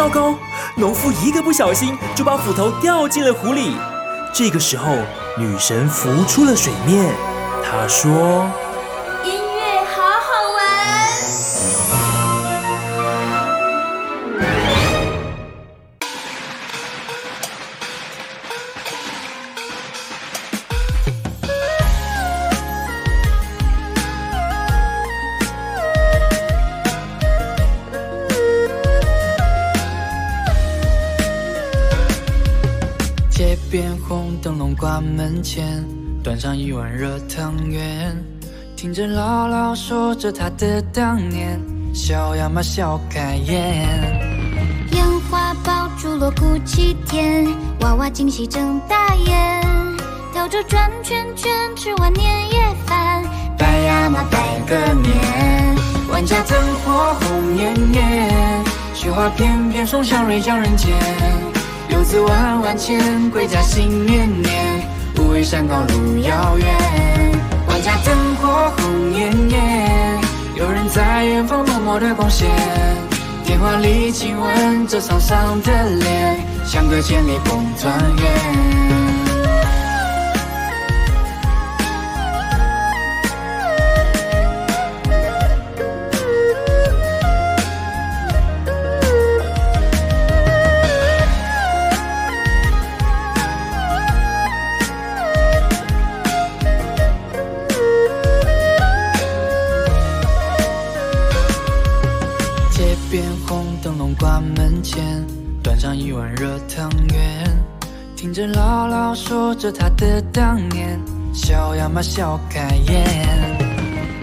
糟糕！农夫一个不小心就把斧头掉进了湖里。这个时候，女神浮出了水面，她说。挂门前，端上一碗热汤圆，听着姥姥说着她的当年，小呀嘛小开颜。烟花爆竹锣鼓齐天，娃娃惊喜睁大眼，跳着转圈圈，吃完年夜饭，拜呀嘛拜个年，万家灯火红艳艳，雪花片片送祥瑞降人间。游子万万千，归家心念念，不畏山高路遥远。万家灯火红艳艳，有人在远方默默的贡献。电话里亲吻着沧桑的脸，相隔千里共团圆。汤圆，听着姥姥说着她的当年，笑呀嘛笑开颜。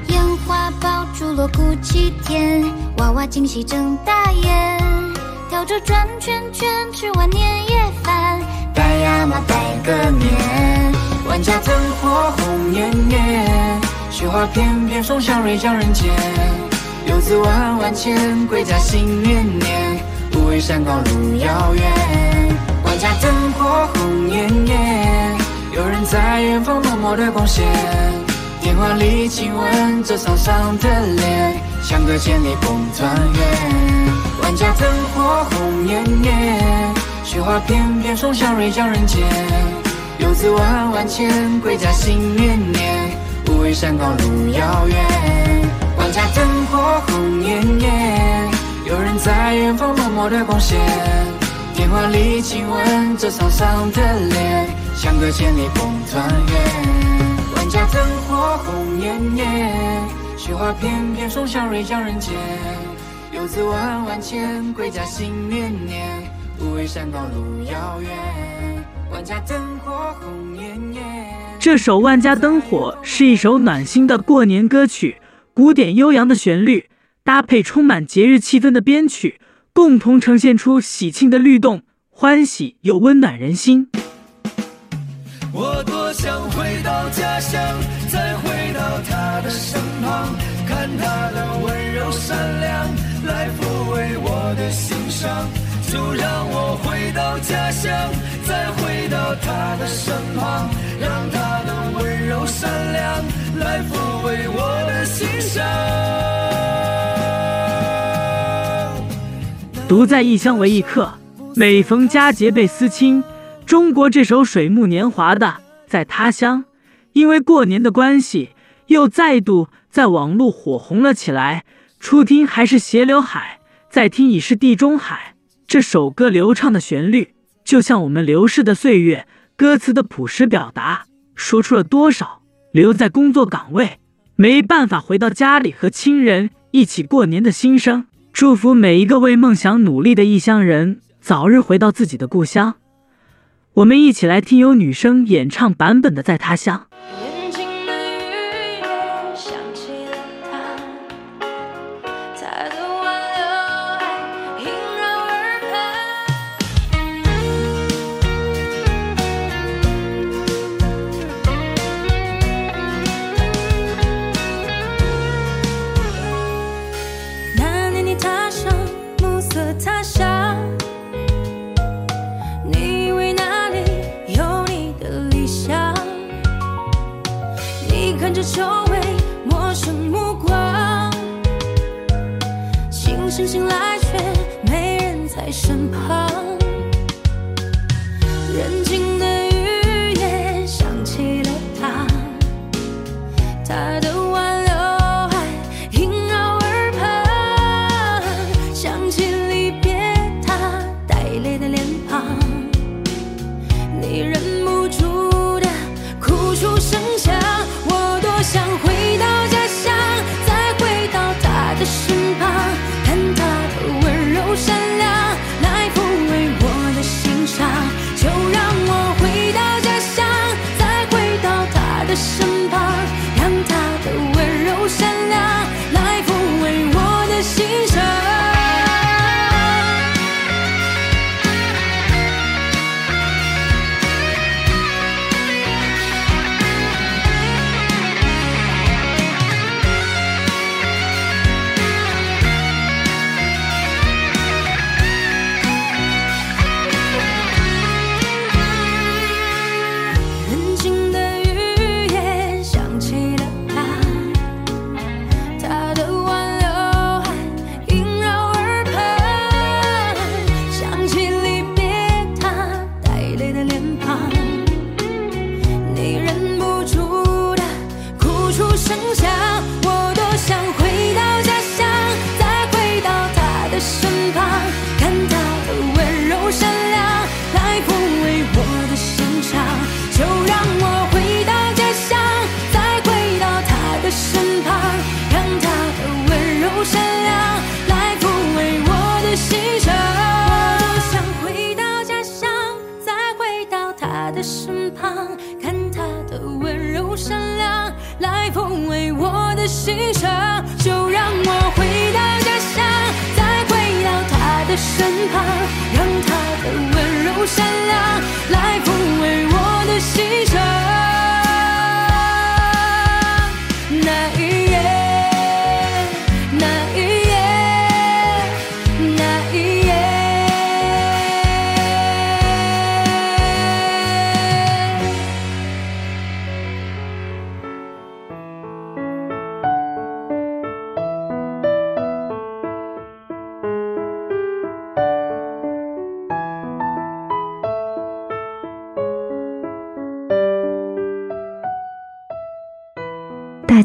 烟花爆竹锣鼓齐天，娃娃惊喜睁大眼，跳着转圈圈，吃完年夜饭，拜呀嘛拜个年。万家灯火红艳艳，雪花片片送祥瑞降人间。游子万万千，归家心念念，不为山高路遥远。万家灯火红艳艳，有人在远方默默的贡献。电话里亲吻着沧桑的脸，相隔千里共团圆。万家灯火红艳艳，雪花翩翩送祥瑞降人间。游子万万千，归家心念念，不畏山高路遥远。万家灯火红艳艳，有人在远方默默的光线。电话里亲吻着沧桑的脸，相隔千里共团圆。万家灯火红艳艳，雪花片片送祥瑞降人间。游子万万千，归家心念念，不畏山高路遥远。万家灯火红艳艳。这首《万家灯火》是一首暖心的过年歌曲，古典悠扬的旋律搭配充满节日气氛的编曲。共同呈现出喜庆的律动，欢喜又温暖人心。我多想回到家乡，再回到他的身旁，看他的温柔善良，来抚慰我的心伤。就让我回到家乡，再回到他的身旁，让他的温柔善良来抚慰我的心伤。独在异乡为异客，每逢佳节倍思亲。中国这首水木年华的《在他乡》，因为过年的关系，又再度在网络火红了起来。初听还是斜刘海，再听已是地中海。这首歌流畅的旋律，就像我们流逝的岁月；歌词的朴实表达，说出了多少留在工作岗位，没办法回到家里和亲人一起过年的心声。祝福每一个为梦想努力的异乡人早日回到自己的故乡。我们一起来听由女生演唱版本的《在他乡》。身旁。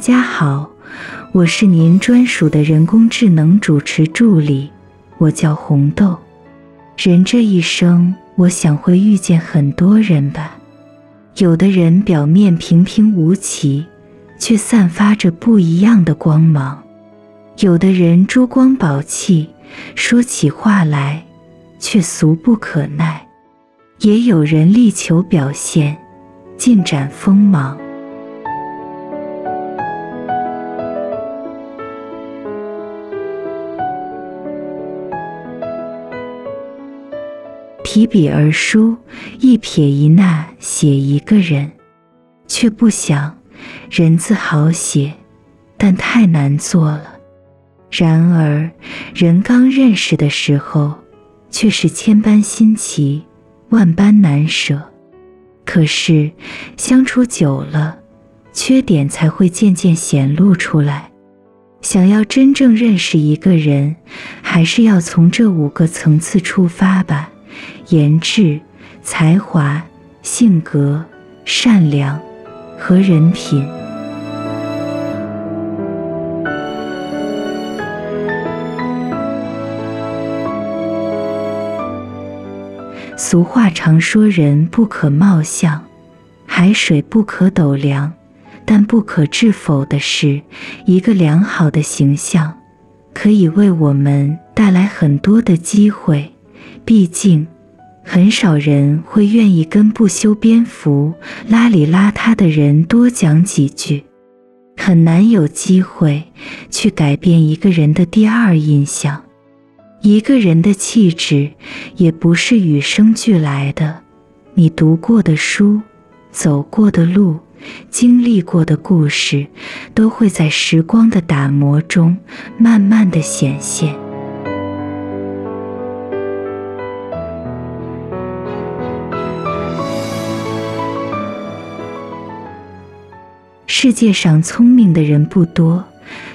家好，我是您专属的人工智能主持助理，我叫红豆。人这一生，我想会遇见很多人吧。有的人表面平平无奇，却散发着不一样的光芒；有的人珠光宝气，说起话来却俗不可耐；也有人力求表现，尽展锋芒。提笔而书，一撇一捺写一个人，却不想人字好写，但太难做了。然而人刚认识的时候，却是千般新奇，万般难舍。可是相处久了，缺点才会渐渐显露出来。想要真正认识一个人，还是要从这五个层次出发吧。颜值、才华、性格、善良和人品。俗话常说：“人不可貌相，海水不可斗量，但不可置否的是，一个良好的形象可以为我们带来很多的机会。毕竟。”很少人会愿意跟不修边幅、邋里邋遢的人多讲几句，很难有机会去改变一个人的第二印象。一个人的气质也不是与生俱来的，你读过的书、走过的路、经历过的故事，都会在时光的打磨中慢慢的显现。世界上聪明的人不多，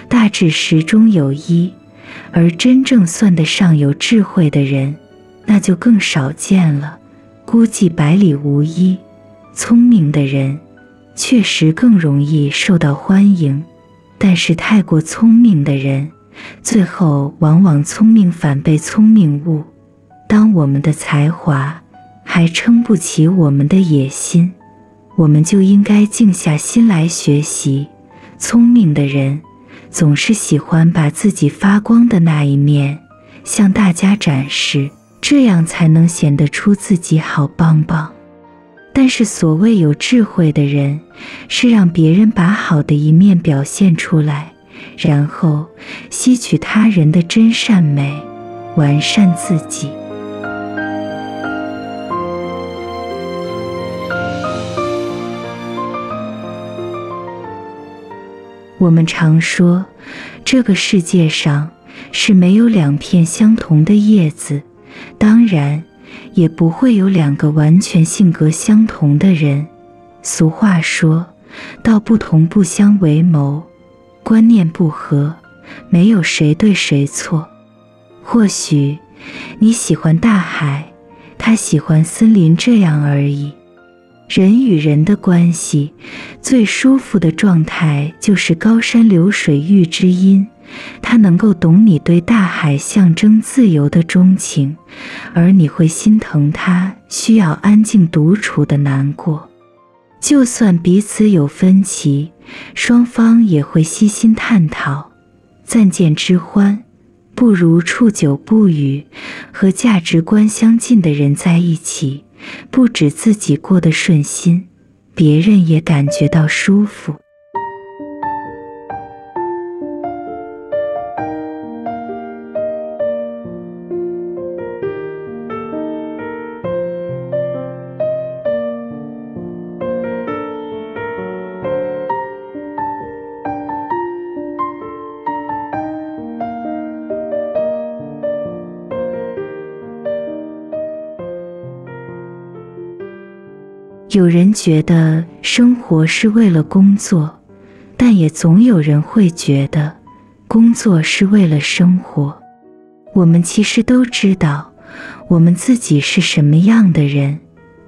大致十中有一，而真正算得上有智慧的人，那就更少见了。估计百里无一。聪明的人确实更容易受到欢迎，但是太过聪明的人，最后往往聪明反被聪明误。当我们的才华还撑不起我们的野心，我们就应该静下心来学习。聪明的人总是喜欢把自己发光的那一面向大家展示，这样才能显得出自己好棒棒。但是，所谓有智慧的人，是让别人把好的一面表现出来，然后吸取他人的真善美，完善自己。我们常说，这个世界上是没有两片相同的叶子，当然。也不会有两个完全性格相同的人。俗话说：“道不同不相为谋，观念不合，没有谁对谁错。”或许你喜欢大海，他喜欢森林，这样而已。人与人的关系最舒服的状态，就是高山流水遇知音。他能够懂你对大海象征自由的钟情，而你会心疼他需要安静独处的难过。就算彼此有分歧，双方也会悉心探讨。暂见之欢，不如处久不语。和价值观相近的人在一起，不止自己过得顺心，别人也感觉到舒服。有人觉得生活是为了工作，但也总有人会觉得工作是为了生活。我们其实都知道，我们自己是什么样的人，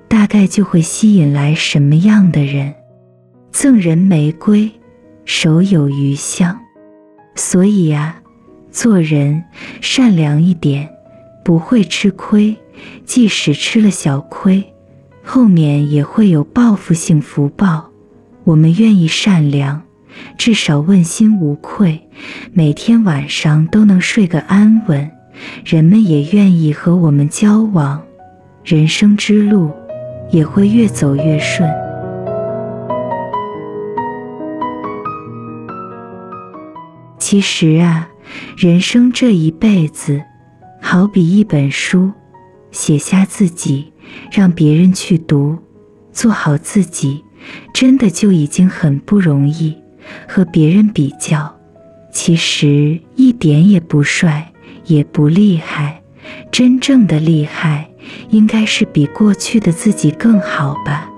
大概就会吸引来什么样的人。赠人玫瑰，手有余香。所以呀，做人善良一点，不会吃亏，即使吃了小亏。后面也会有报复性福报。我们愿意善良，至少问心无愧，每天晚上都能睡个安稳。人们也愿意和我们交往，人生之路也会越走越顺。其实啊，人生这一辈子，好比一本书，写下自己。让别人去读，做好自己，真的就已经很不容易。和别人比较，其实一点也不帅，也不厉害。真正的厉害，应该是比过去的自己更好吧。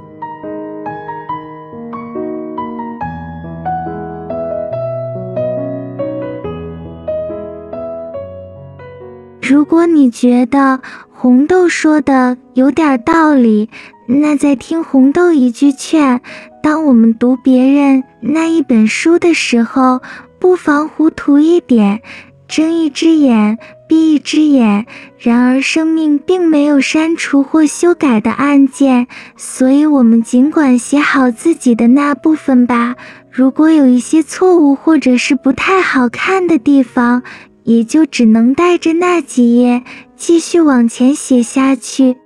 如果你觉得，红豆说的有点道理，那再听红豆一句劝：当我们读别人那一本书的时候，不妨糊涂一点，睁一只眼闭一只眼。然而，生命并没有删除或修改的按键，所以我们尽管写好自己的那部分吧。如果有一些错误或者是不太好看的地方，也就只能带着那几页。继续往前写下去。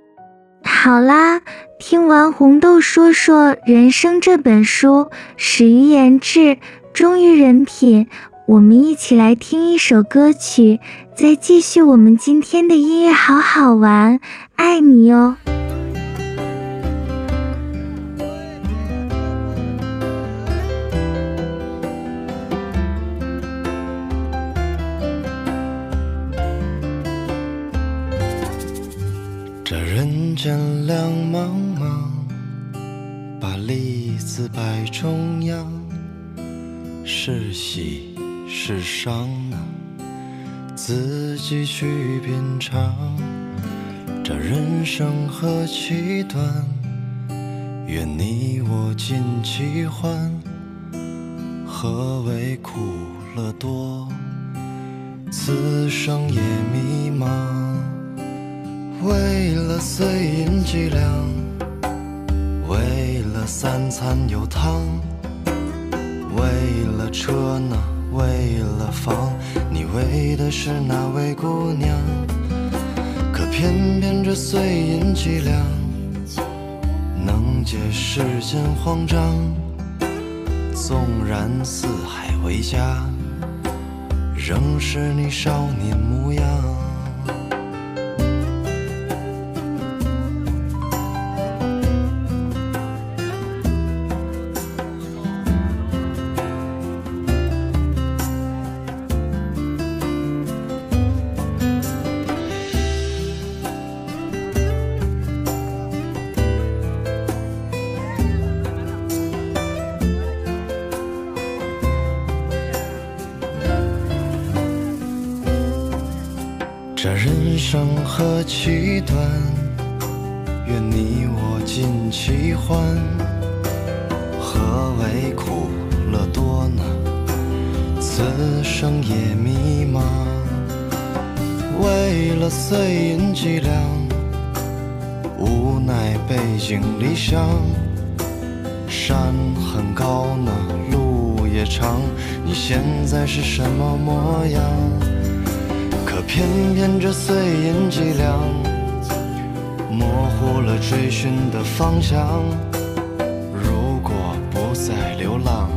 好啦，听完红豆说说人生这本书，始于颜值，忠于人品。我们一起来听一首歌曲，再继续我们今天的音乐，好好玩，爱你哟。两茫茫，把利字摆中央，是喜是伤啊，自己去品尝。这人生何其短，愿你我尽其欢。何为苦乐多？此生也迷茫。为了碎银几两，为了三餐有汤，为了车呢，为了房，你为的是哪位姑娘？可偏偏这碎银几两，能解世间慌张。纵然四海为家，仍是你少年模样。人生何其短，愿你我尽其欢。何为苦乐多呢？此生也迷茫。为了碎银几两，无奈背井离乡。山很高呢，路也长，你现在是什么模样？偏偏这碎银几两，模糊了追寻的方向。如果不再流浪，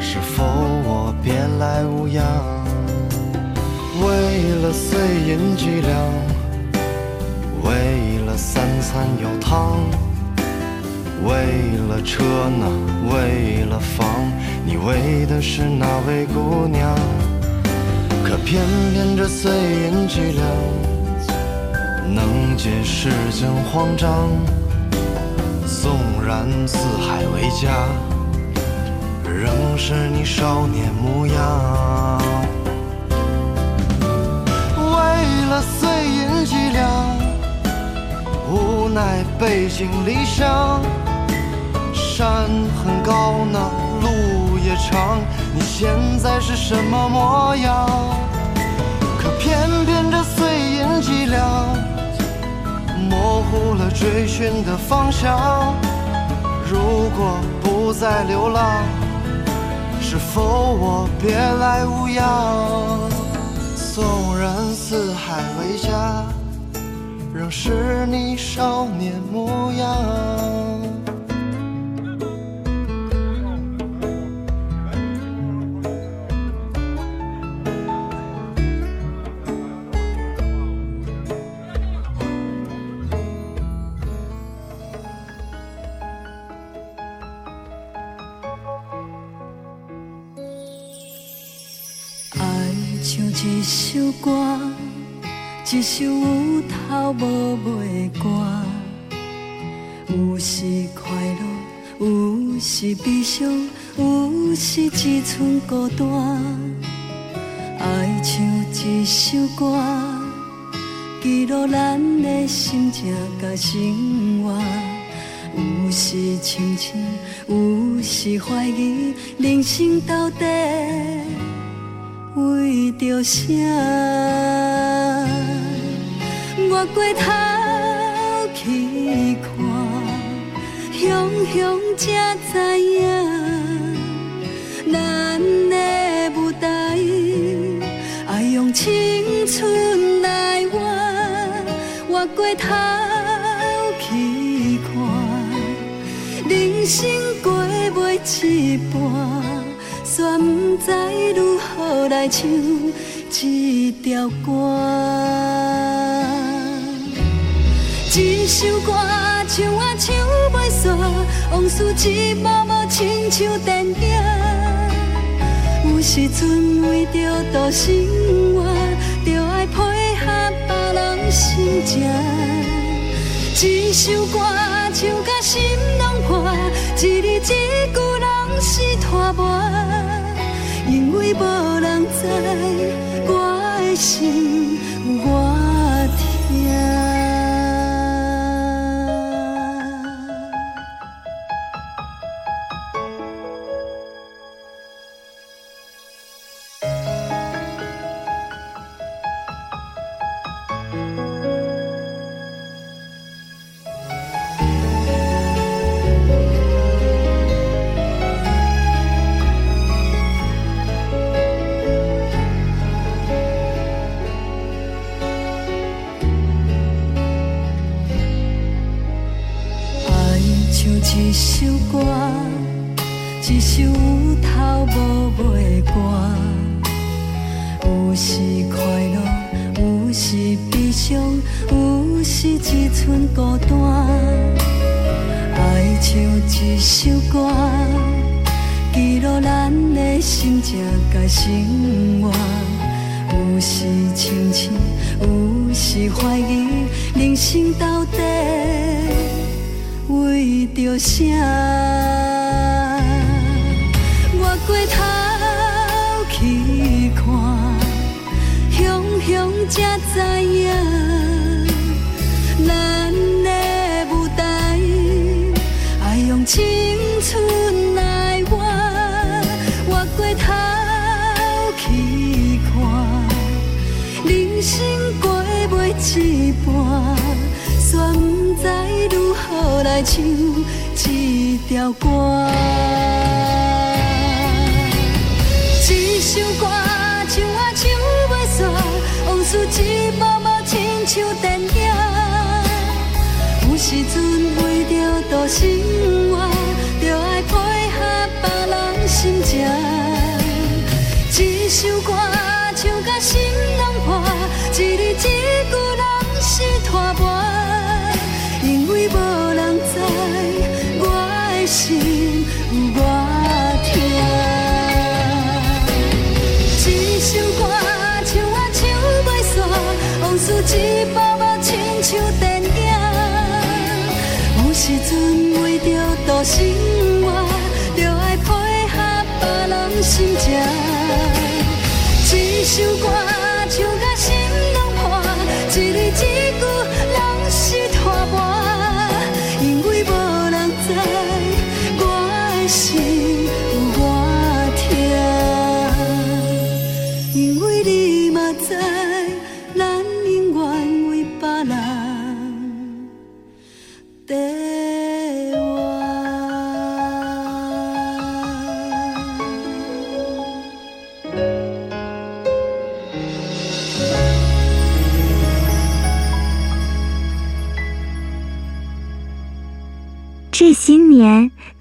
是否我别来无恙？为了碎银几两，为了三餐有汤，为了车呢，为了房，你为的是哪位姑娘？偏偏这碎银几两，能解世间慌张。纵然四海为家，仍是你少年模样。为了碎银几两，无奈背井离乡。山很高呢，路也长。你现在是什么模样？可偏偏这碎银几两，模糊了追寻的方向。如果不再流浪，是否我别来无恙？纵然四海为家，仍是你少年模样。首歌，一首有头无尾的歌，有时快乐，有时悲伤，有时一寸孤单。爱唱一首歌，记录咱的心情甲生活，有时深深，有时怀疑，人生到底。为着啥？我过头去看，雄雄才知影，咱的舞台爱用青春来换。我过头去看，人生过袂一半。却不知如何来唱这条歌。这首歌唱啊唱袂煞，往事一幕幕亲像电影。有时阵为着度生活，就爱配合别人心情。这首歌唱甲心拢破，一字一句是拖磨。因为无人知我的心，我痛。来唱这条歌。一首歌唱啊唱袂煞，往事一幕幕亲像电影。有时阵为着度生活，着爱配合别人心情。一首歌唱甲心拢破，一字一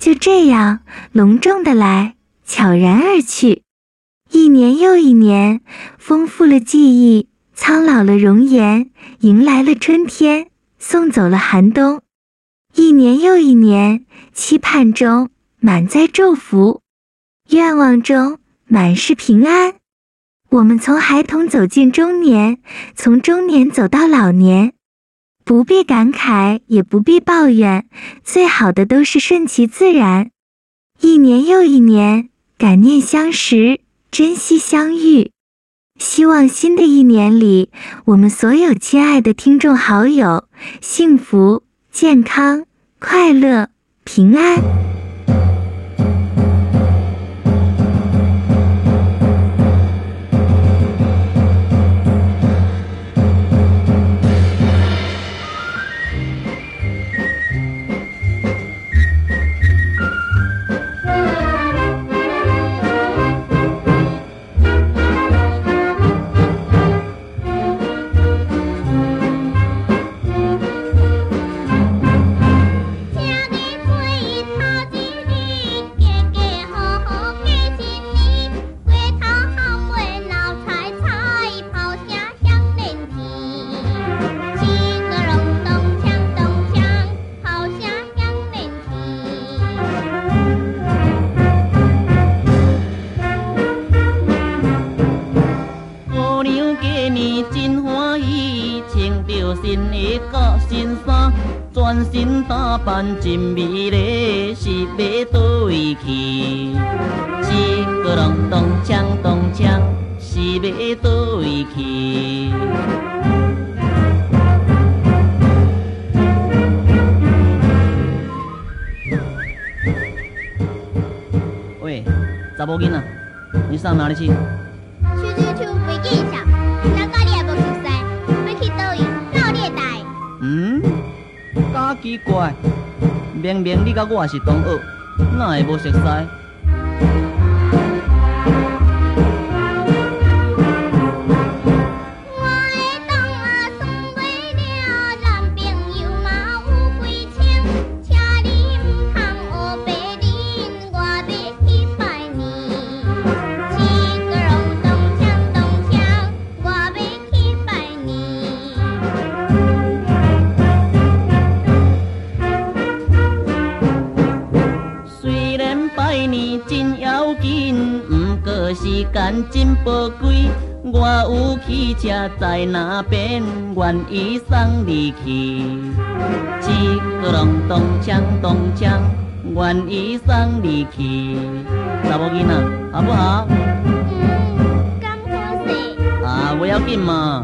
就这样隆重的来，悄然而去。一年又一年，丰富了记忆，苍老了容颜，迎来了春天，送走了寒冬。一年又一年，期盼中满载祝福，愿望中满是平安。我们从孩童走进中年，从中年走到老年。不必感慨，也不必抱怨，最好的都是顺其自然。一年又一年，感念相识，珍惜相遇。希望新的一年里，我们所有亲爱的听众好友，幸福、健康、快乐、平安。真美丽，是要倒位去？一个隆咚锵咚锵，是要倒位去？喂，查某囡仔，你上哪里去？去去去，飞机上，哪个你也无熟悉？要去倒位，哪有你的代？嗯，假奇怪，明明你甲我是同学，哪会无熟悉？真宝贵，我有汽车在那边，愿意送你去。一个隆咚锵咚锵，愿意送你去。查某囡仔，好不好？嗯，甘可惜。啊，不要紧嘛。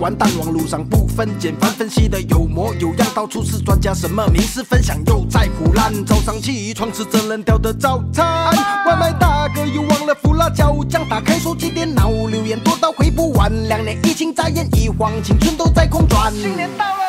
完蛋，网路上不分简繁，分析的有模有样，到处是专家，什么名师分享又在胡乱。早上起床吃着冷掉的早餐，外卖大哥又忘了敷辣椒酱，打开手机电脑留言多到回不完，两年疫情眨眼一晃，青春都在空转。新年到了，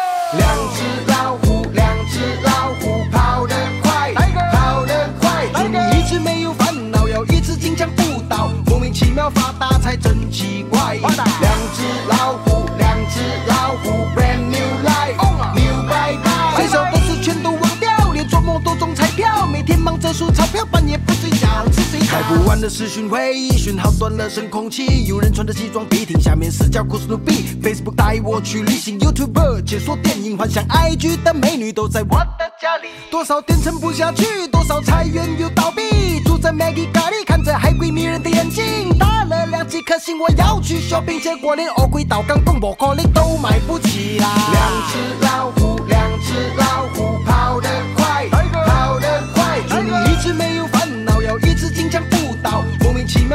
不完的视讯会议，讯号断了，省空气。有人穿着西装笔挺，下面是叫酷斯努比。Facebook 带我去旅行，YouTuber 解说电影，幻想 IG 的美女都在我的家里。多少店撑不下去，多少裁员又倒闭。住在 Maggie 咖喱，看着海龟迷人的眼睛，打了两几颗星，我要去 shopping，结果连乌龟岛港蹦波可力都买不起啦。两只老虎，两只老虎跑得快。跑得快，却一直没有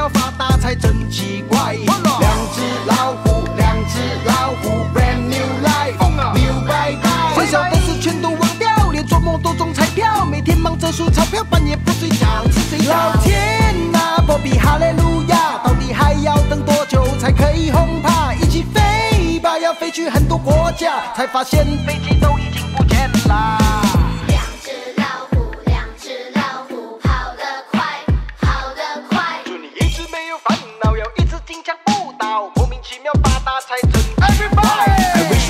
发大财真奇怪。两只老虎，两只老虎，brand new life，new bye bye。最小的事全都忘掉，连做梦都中彩票，每天忙着数钞票，半夜不睡觉，吃睡觉。老天啊，波比哈利路亚，到底还要等多久才可以轰趴？一起飞吧，要飞去很多国家，才发现飞机都已经不见了。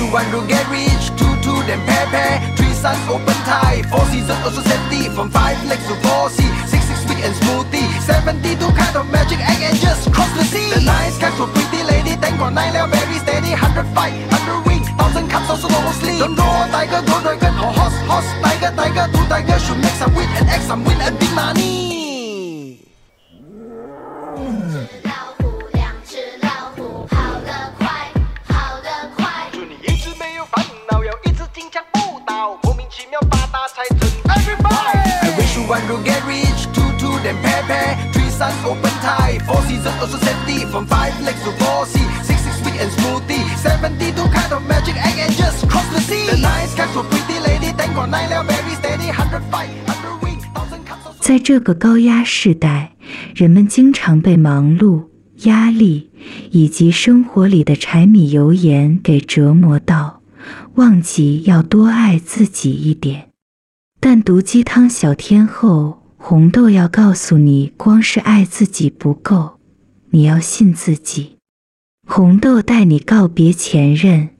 One to get rich, two to them pay pay. Three sons open tie, four seasons also safety. From five legs to four C, six six sweet and smoothie. Seventy two kind of magic egg and just cross the sea. The nice catch for pretty lady, thank God nine leo very steady. Hundred fight, hundred wing, thousand cups also no sleep. Don't know tiger, go dragon or horse, horse, tiger, tiger, two tiger should make some win and X some win and big money. 在这个高压时代，人们经常被忙碌、压力以及生活里的柴米油盐给折磨到，忘记要多爱自己一点。但毒鸡汤小天后红豆要告诉你，光是爱自己不够，你要信自己。红豆带你告别前任、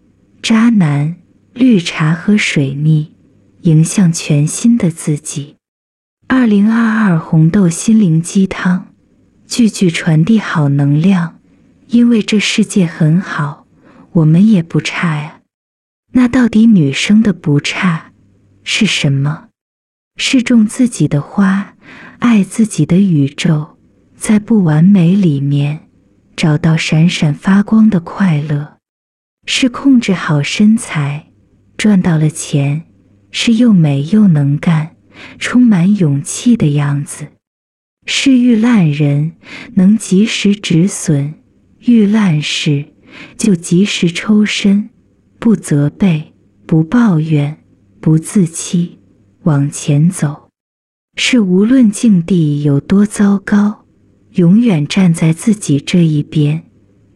渣男、绿茶和水逆，迎向全新的自己。二零二二红豆心灵鸡汤，句句传递好能量，因为这世界很好，我们也不差呀。那到底女生的不差是什么？是种自己的花，爱自己的宇宙，在不完美里面。找到闪闪发光的快乐，是控制好身材，赚到了钱，是又美又能干、充满勇气的样子。是遇烂人能及时止损，遇烂事就及时抽身，不责备，不抱怨，不自欺，往前走。是无论境地有多糟糕。永远站在自己这一边，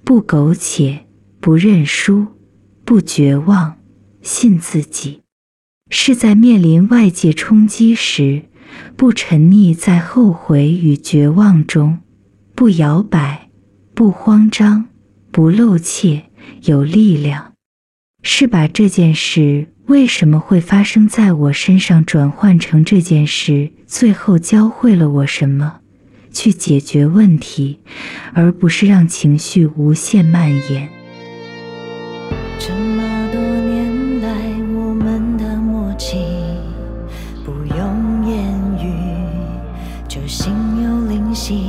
不苟且，不认输，不绝望，信自己。是在面临外界冲击时，不沉溺在后悔与绝望中，不摇摆，不慌张，不露怯，有力量。是把这件事为什么会发生在我身上转换成这件事最后教会了我什么。去解决问题，而不是让情绪无限蔓延。这么多年来，我们的默契不用言语，就心有灵犀，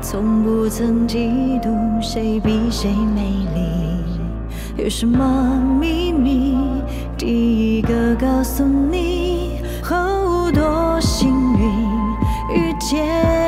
从不曾嫉妒谁比谁美丽，有什么秘密？第一个告诉你，后多幸运。遇见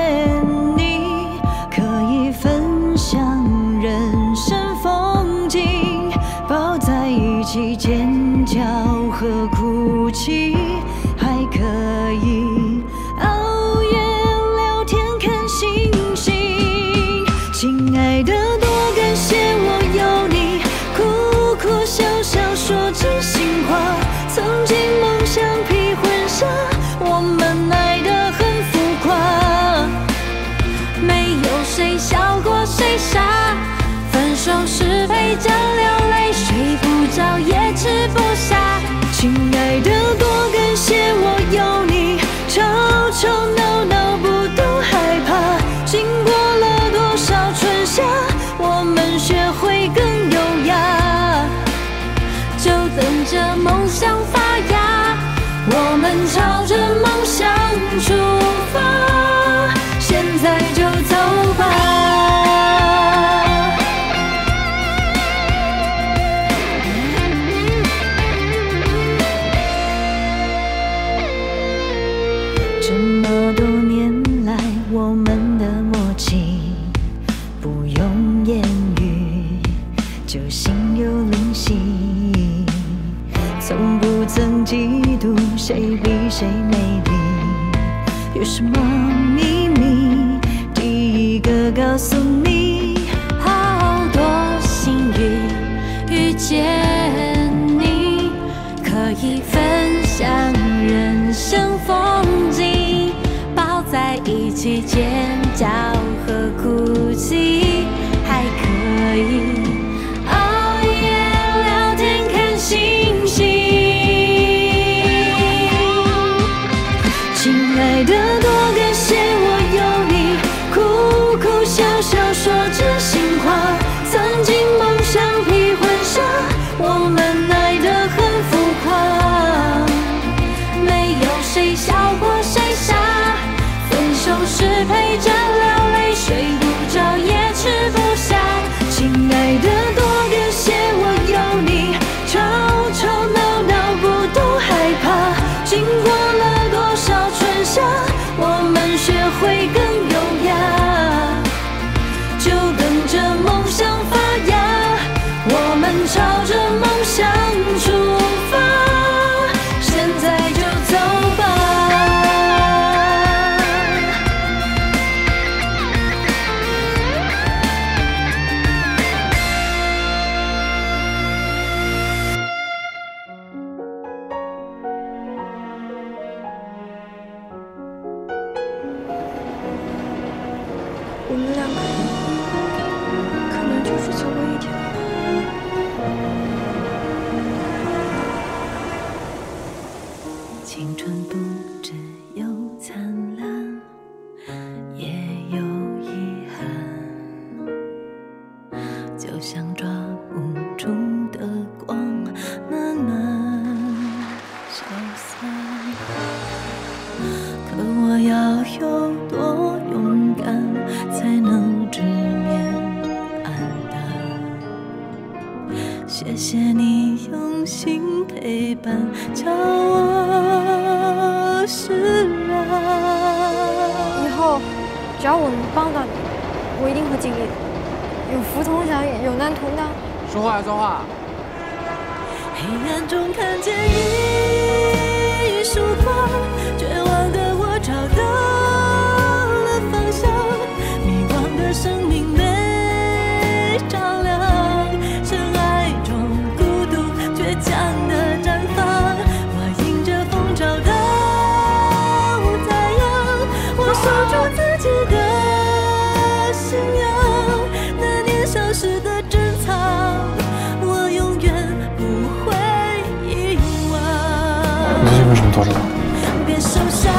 别受伤，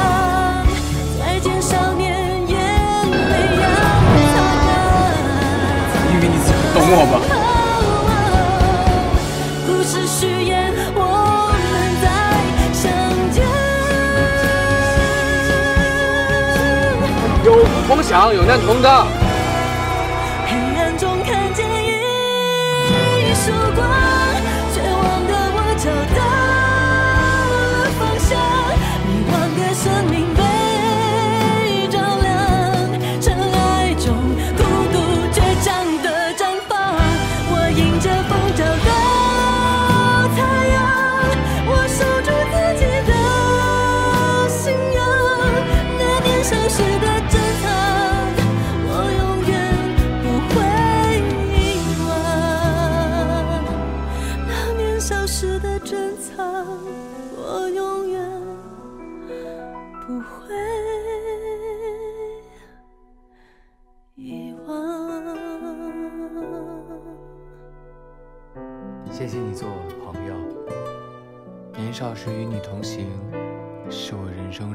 再见少年，眼泪要擦干。因为你懂我吧？故事续演，我们再相见。有福同享，有难同当。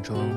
中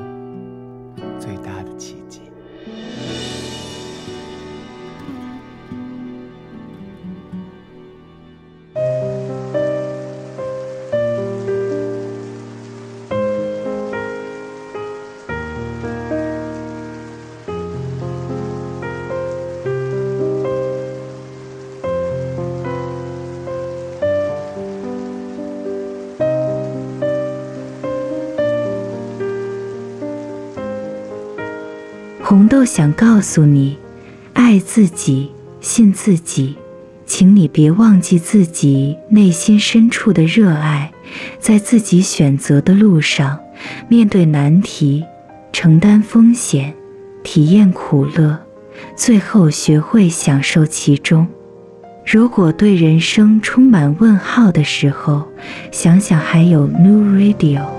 红豆想告诉你，爱自己，信自己，请你别忘记自己内心深处的热爱，在自己选择的路上，面对难题，承担风险，体验苦乐，最后学会享受其中。如果对人生充满问号的时候，想想还有 New Radio。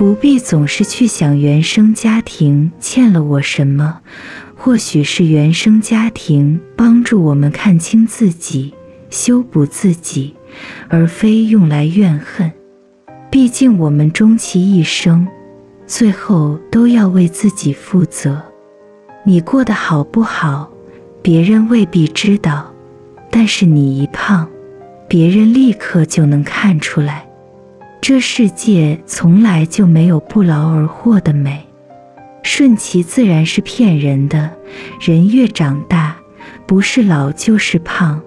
不必总是去想原生家庭欠了我什么，或许是原生家庭帮助我们看清自己、修补自己，而非用来怨恨。毕竟我们终其一生，最后都要为自己负责。你过得好不好，别人未必知道，但是你一胖，别人立刻就能看出来。这世界从来就没有不劳而获的美，顺其自然是骗人的。人越长大，不是老就是胖，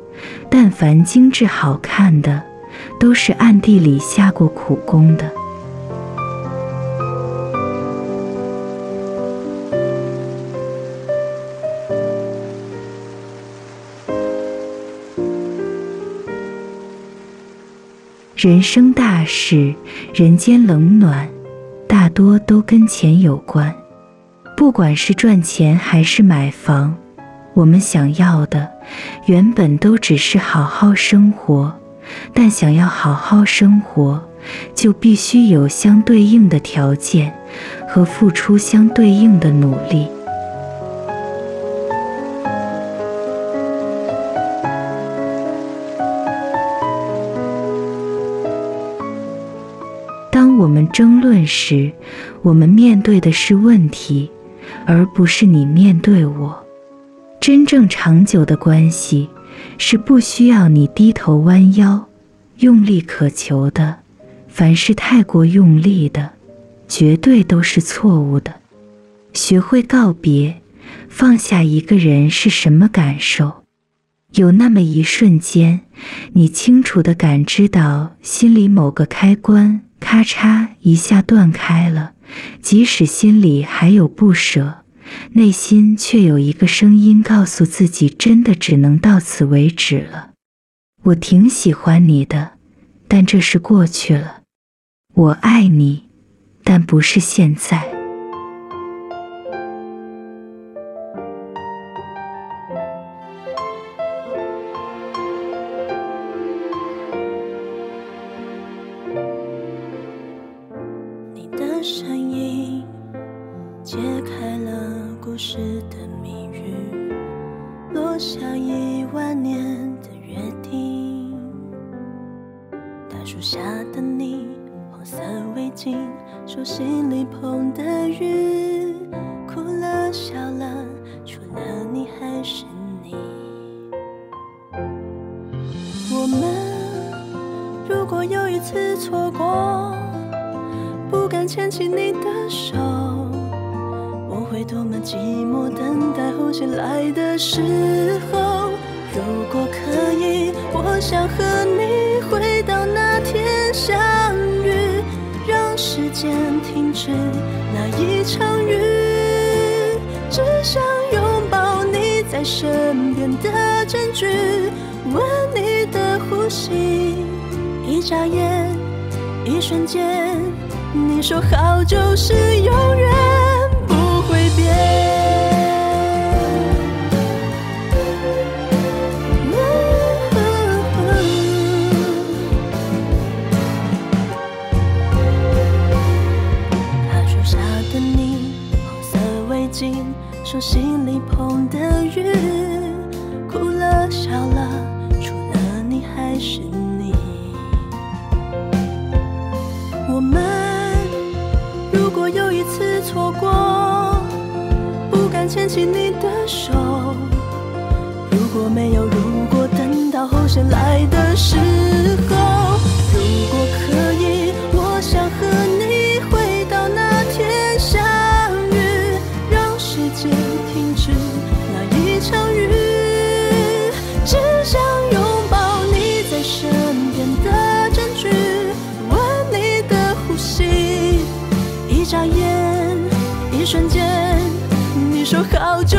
但凡精致好看的，都是暗地里下过苦功的。人生大事，人间冷暖，大多都跟钱有关。不管是赚钱还是买房，我们想要的原本都只是好好生活。但想要好好生活，就必须有相对应的条件和付出相对应的努力。们争论时，我们面对的是问题，而不是你面对我。真正长久的关系是不需要你低头弯腰、用力渴求的。凡是太过用力的，绝对都是错误的。学会告别，放下一个人是什么感受？有那么一瞬间，你清楚地感知到心里某个开关咔嚓一下断开了，即使心里还有不舍，内心却有一个声音告诉自己：真的只能到此为止了。我挺喜欢你的，但这是过去了。我爱你，但不是现在。我们如果有一次错过，不敢牵起你的手，我会多么寂寞，等待呼吸来的时候。如果可以，我想和你回到那天相遇。让时间停止那一场雨，只想拥抱你在身边的证据，心。一眨眼，一瞬间，你说好就是永远醒来的时候，如果可以，我想和你回到那天相遇，让时间停止那一场雨，只想拥抱你在身边的证据，吻你的呼吸，一眨眼，一瞬间，你说好久。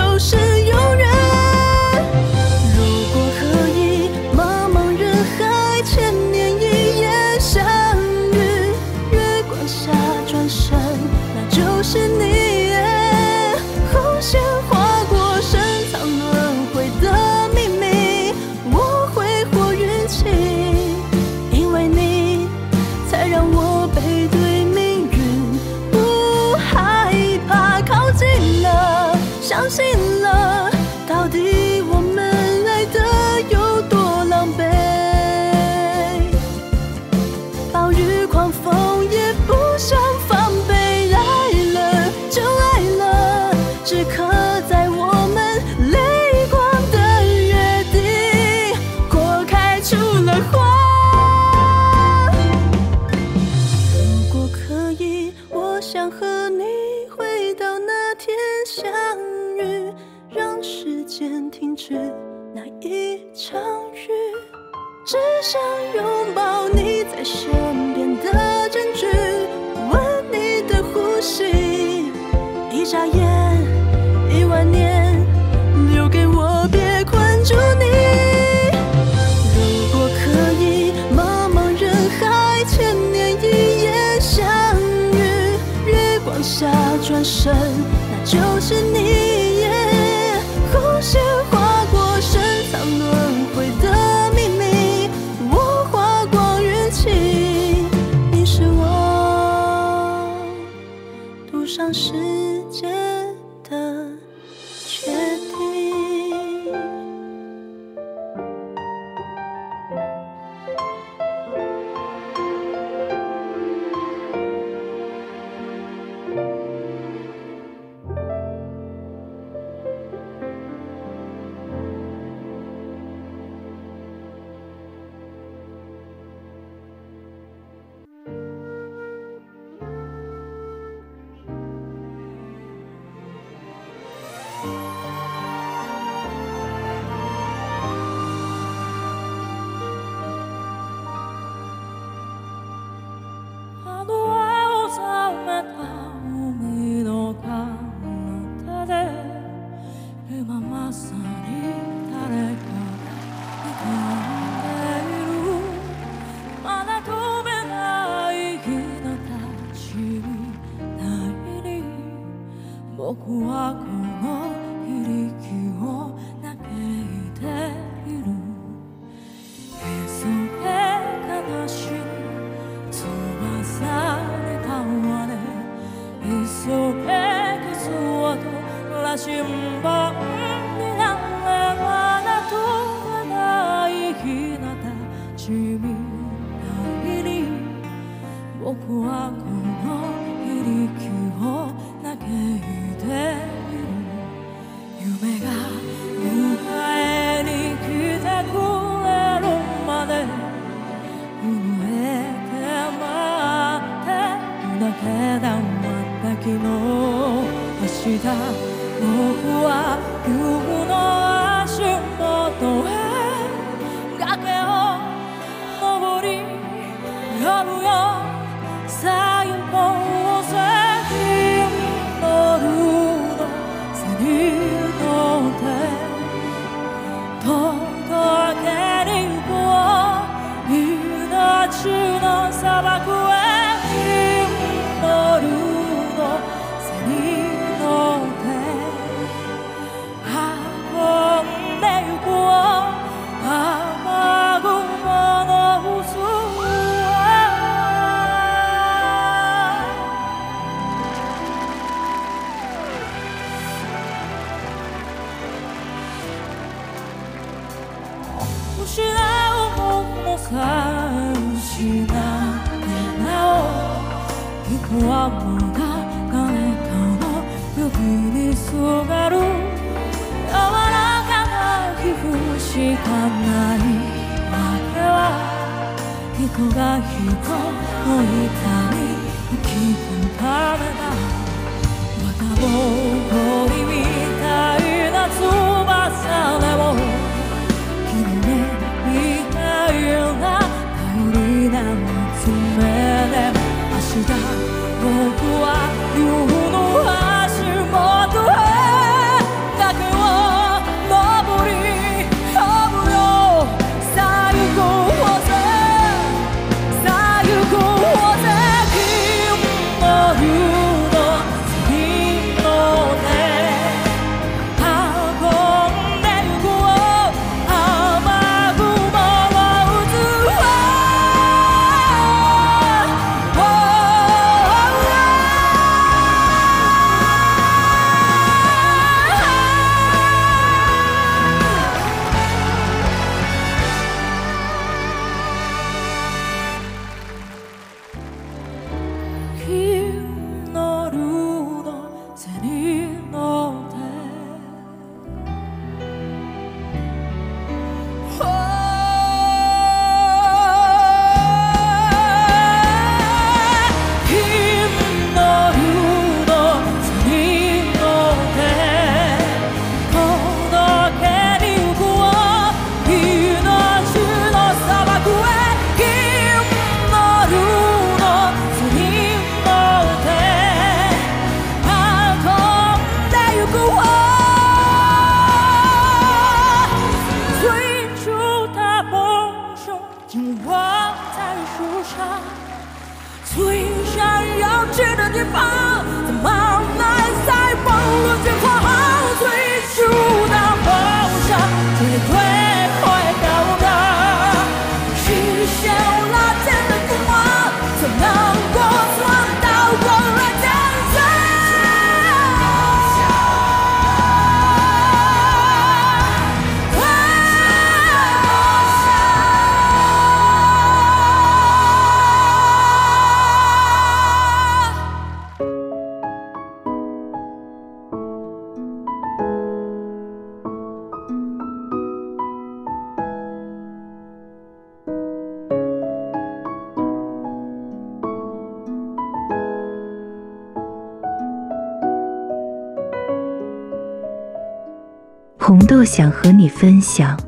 红豆想和你分享，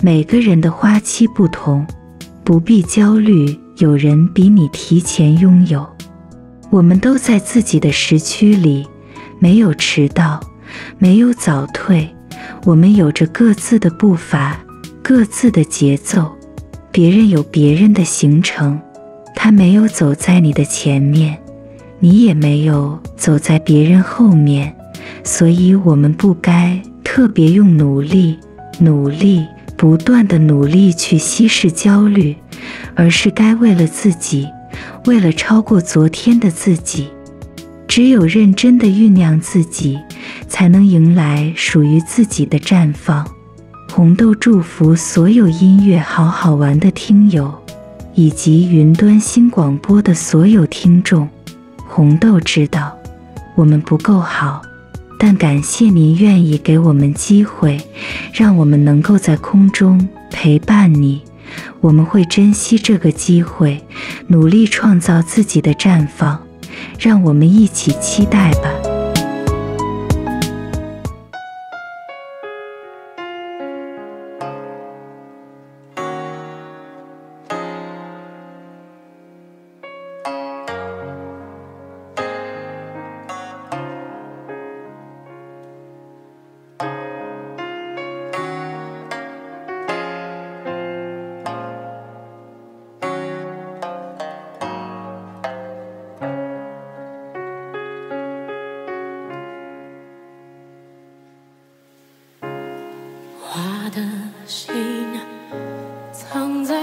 每个人的花期不同，不必焦虑，有人比你提前拥有。我们都在自己的时区里，没有迟到，没有早退，我们有着各自的步伐，各自的节奏。别人有别人的行程，他没有走在你的前面，你也没有走在别人后面，所以我们不该。特别用努力、努力、不断的努力去稀释焦虑，而是该为了自己，为了超过昨天的自己。只有认真的酝酿自己，才能迎来属于自己的绽放。红豆祝福所有音乐好好玩的听友，以及云端新广播的所有听众。红豆知道，我们不够好。但感谢您愿意给我们机会，让我们能够在空中陪伴你。我们会珍惜这个机会，努力创造自己的绽放。让我们一起期待吧。花的心藏在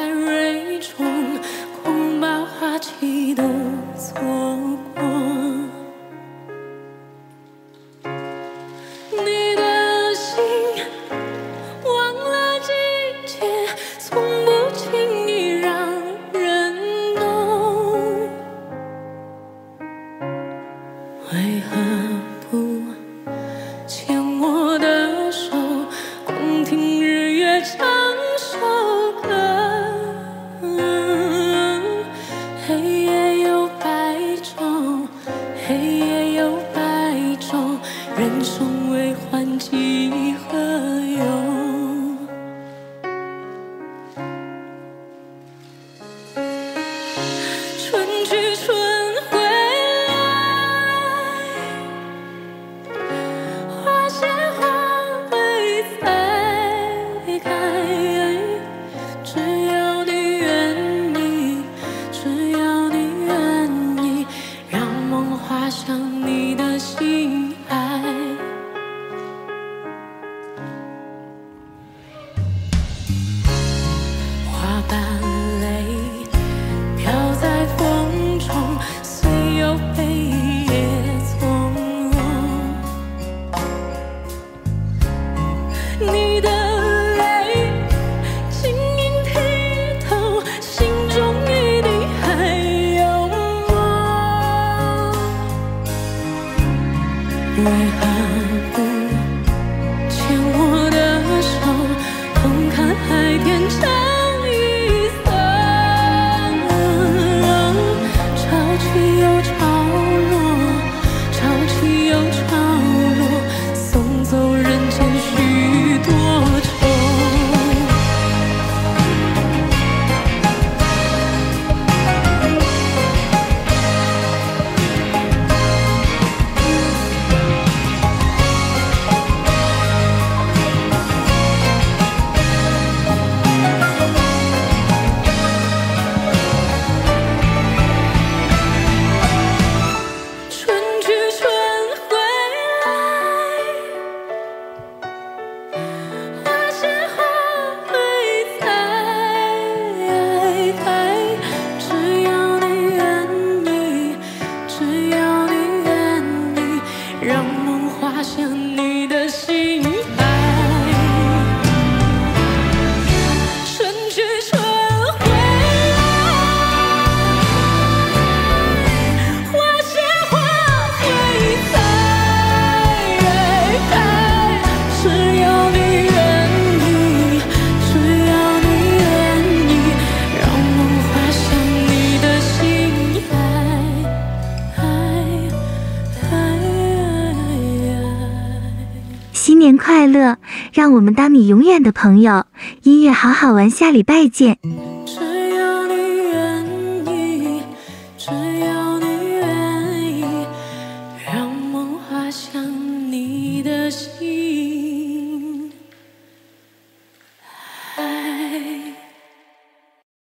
我们当你永远的朋友。音乐好好玩，下礼拜见。